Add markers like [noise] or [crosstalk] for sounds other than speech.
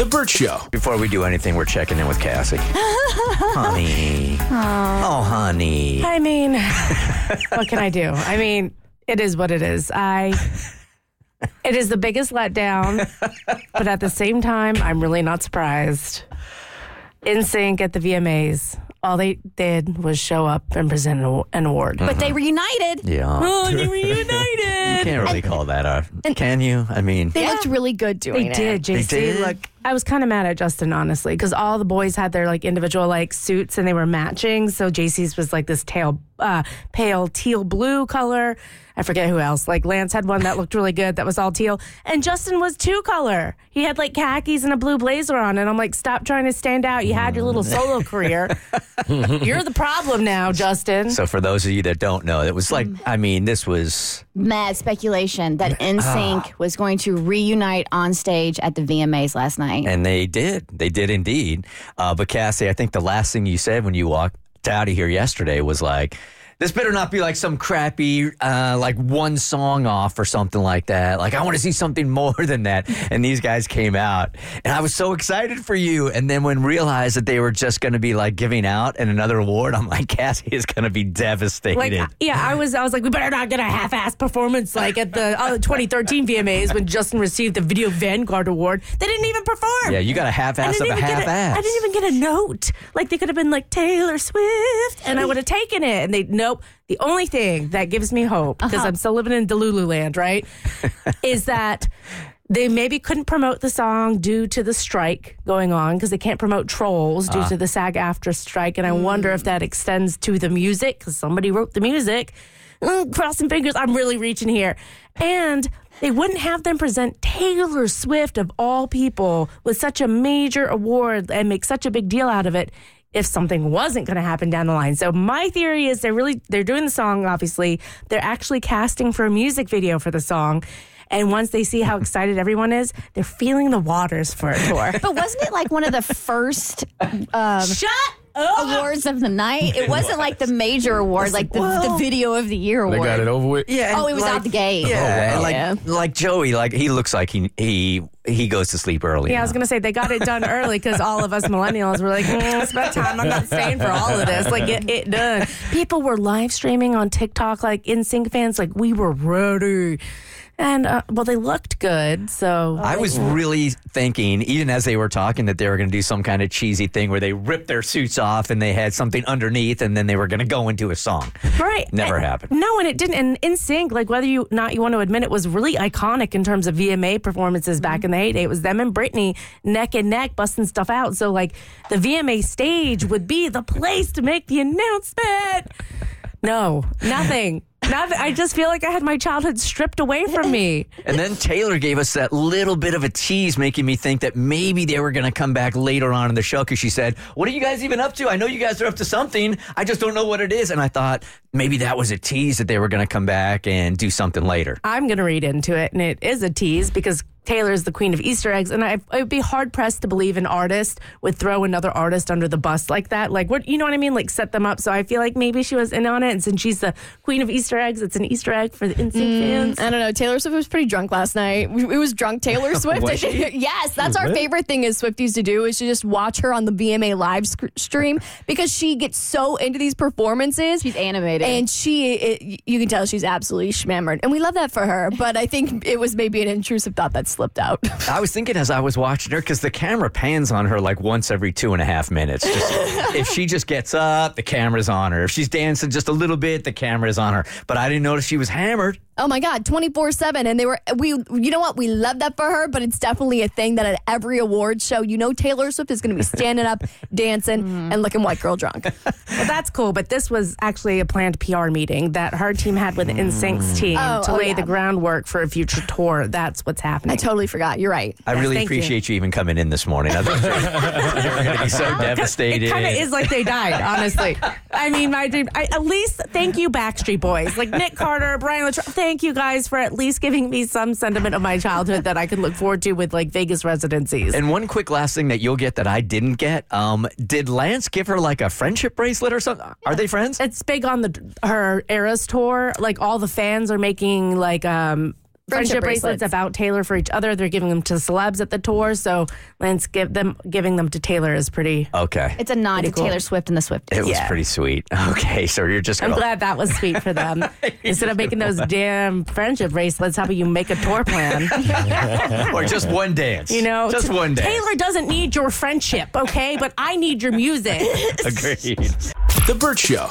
The Burt Show. Before we do anything, we're checking in with Cassie. [laughs] honey. Oh, honey. I mean, what can I do? I mean, it is what it is. I. It is the biggest letdown, but at the same time, I'm really not surprised. NSYNC at the VMAs, all they did was show up and present an, an award. But they reunited. Yeah. Oh, [laughs] they reunited. You can't really call that a. Can you? I mean, They looked really good doing it They it. did, JC. did? Look, I was kind of mad at Justin, honestly, because all the boys had their like individual like suits and they were matching. So JC's was like this tail, uh, pale teal blue color. I forget who else. Like Lance had one that looked really good that was all teal, and Justin was two color. He had like khakis and a blue blazer on, and I'm like, stop trying to stand out. You had your little solo [laughs] career. You're the problem now, Justin. so for those of you that don't know, it was like, I mean, this was. Mad speculation that Ah. NSYNC was going to reunite on stage at the VMAs last night. And they did. They did indeed. Uh, but Cassie, I think the last thing you said when you walked out of here yesterday was like, this better not be like some crappy, uh, like one song off or something like that. Like, I want to see something [laughs] more than that. And these guys came out, and I was so excited for you. And then when realized that they were just going to be like giving out and another award, I'm like, [laughs] Cassie is going to be devastated. Like, yeah, I was, I was like, we better not get a half-ass performance like at the uh, [laughs] 2013 VMAs when Justin received the Video Vanguard Award. They didn't even perform. yeah, you got a half I ass of a half-ass. I didn't even get a note. Like they could have been like Taylor Swift, and I would have taken it. And they nope. The only thing that gives me hope because uh-huh. I'm still living in Delulu land, right, [laughs] is that. They maybe couldn't promote the song due to the strike going on because they can't promote trolls due uh-huh. to the SAG-AFTRA strike. And I mm. wonder if that extends to the music because somebody wrote the music. Mm, crossing fingers, I'm really reaching here. And they wouldn't have them present Taylor Swift, of all people, with such a major award and make such a big deal out of it if something wasn't going to happen down the line. So my theory is they're really they're doing the song obviously. They're actually casting for a music video for the song. And once they see how [laughs] excited everyone is, they're feeling the waters for a tour. [laughs] but wasn't it like one of the first Shut up! awards of the night? It wasn't like the major award, like the, the video of the year award. They award. got it over with. Yeah. Oh, it was out the gate. Yeah, Oh, wow. like Yeah. like Joey, like he looks like he he he goes to sleep early. Yeah, I was gonna say they got it done early because all of us millennials were like, mm, "It's about time. I'm not staying for all of this. Like, get it done." People were live streaming on TikTok, like NSYNC fans. Like, we were ready, and uh, well, they looked good. So I was really thinking, even as they were talking, that they were going to do some kind of cheesy thing where they ripped their suits off and they had something underneath, and then they were going to go into a song. right, Never And- happened. No, and it didn't. And NSYNC, like whether you not you want to admit it, was really iconic in terms of VMA performances back in the heyday. It was them and Britney neck and neck busting stuff out. So like the VMA stage would be the place to make the announcement. No, nothing. Nothing. I just feel like I had my childhood stripped away from me. And then Taylor gave us that little bit of a tease, making me think that maybe they were going to come back later on in the show because she said, What are you guys even up to? I know you guys are up to something. I just don't know what it is. And I thought maybe that was a tease that they were going to come back and do something later. I'm going to read into it, and it is a tease because Taylor is the queen of Easter eggs, and I, I would be hard pressed to believe an artist would throw another artist under the bus like that. Like, what you know what I mean? Like, set them up. So I feel like maybe she was in on it, and since she's the queen of Easter eggs, it's an Easter egg for the NSYNC mm, fans. I don't know. Taylor Swift was pretty drunk last night. It was drunk Taylor [laughs] Swift. Was she? [laughs] yes, that's our favorite thing as Swifties to do is to just watch her on the VMA live sc- stream because she gets so into these performances. She's animated. And she, it, you can tell she's absolutely schmammered. And we love that for her. But I think it was maybe an intrusive thought that slipped out. [laughs] I was thinking as I was watching her because the camera pans on her like once every two and a half minutes. Just, [laughs] if she just gets up, the camera's on her. If she's dancing just a little bit, the camera's on her. But I didn't notice she was hammered. Oh my God, 24 7. And they were, we, you know what? We love that for her, but it's definitely a thing that at every award show, you know, Taylor Swift is going to be standing up, [laughs] dancing, mm-hmm. and looking white girl drunk. Well, that's cool, but this was actually a planned PR meeting that her team had with mm. NSYNC's team Oh, to oh, lay yeah. the groundwork for a future tour. That's what's happening. I totally forgot. You're right. I really thank you. appreciate you. even coming in this morning. I thought they were going to be so [laughs] devastated. It kind of is like they died, honestly. I mean, my dream. I, at least thank you, Backstreet Boys, like Nick Carter, Brian Littrell. Thank you guys for at least giving me some sentiment of my childhood that I could look forward to with like Vegas residencies. And one quick last thing that you'll get that I didn't get. Um, did Lance give her like a friendship bracelet or something? Are they friends? it's big on the her Eras tour. Like all the fans are making like um friendship, bracelets. bracelets. about Taylor for each other. They're giving them to celebs at the tour. So Lance give them giving them to Taylor is pretty. Okay. It's a nod to cool. Taylor Swift and the Swifties. It was Yeah. pretty sweet. [laughs] Okay, so you're just Gonna... I'm glad that was sweet for them. [laughs] Instead of making those damn friendship bracelets, how about you make a tour plan? [laughs] or just one dance. You know, just T- one dance. Taylor doesn't need your friendship, okay? But I need your music. Agreed. The Burt Show.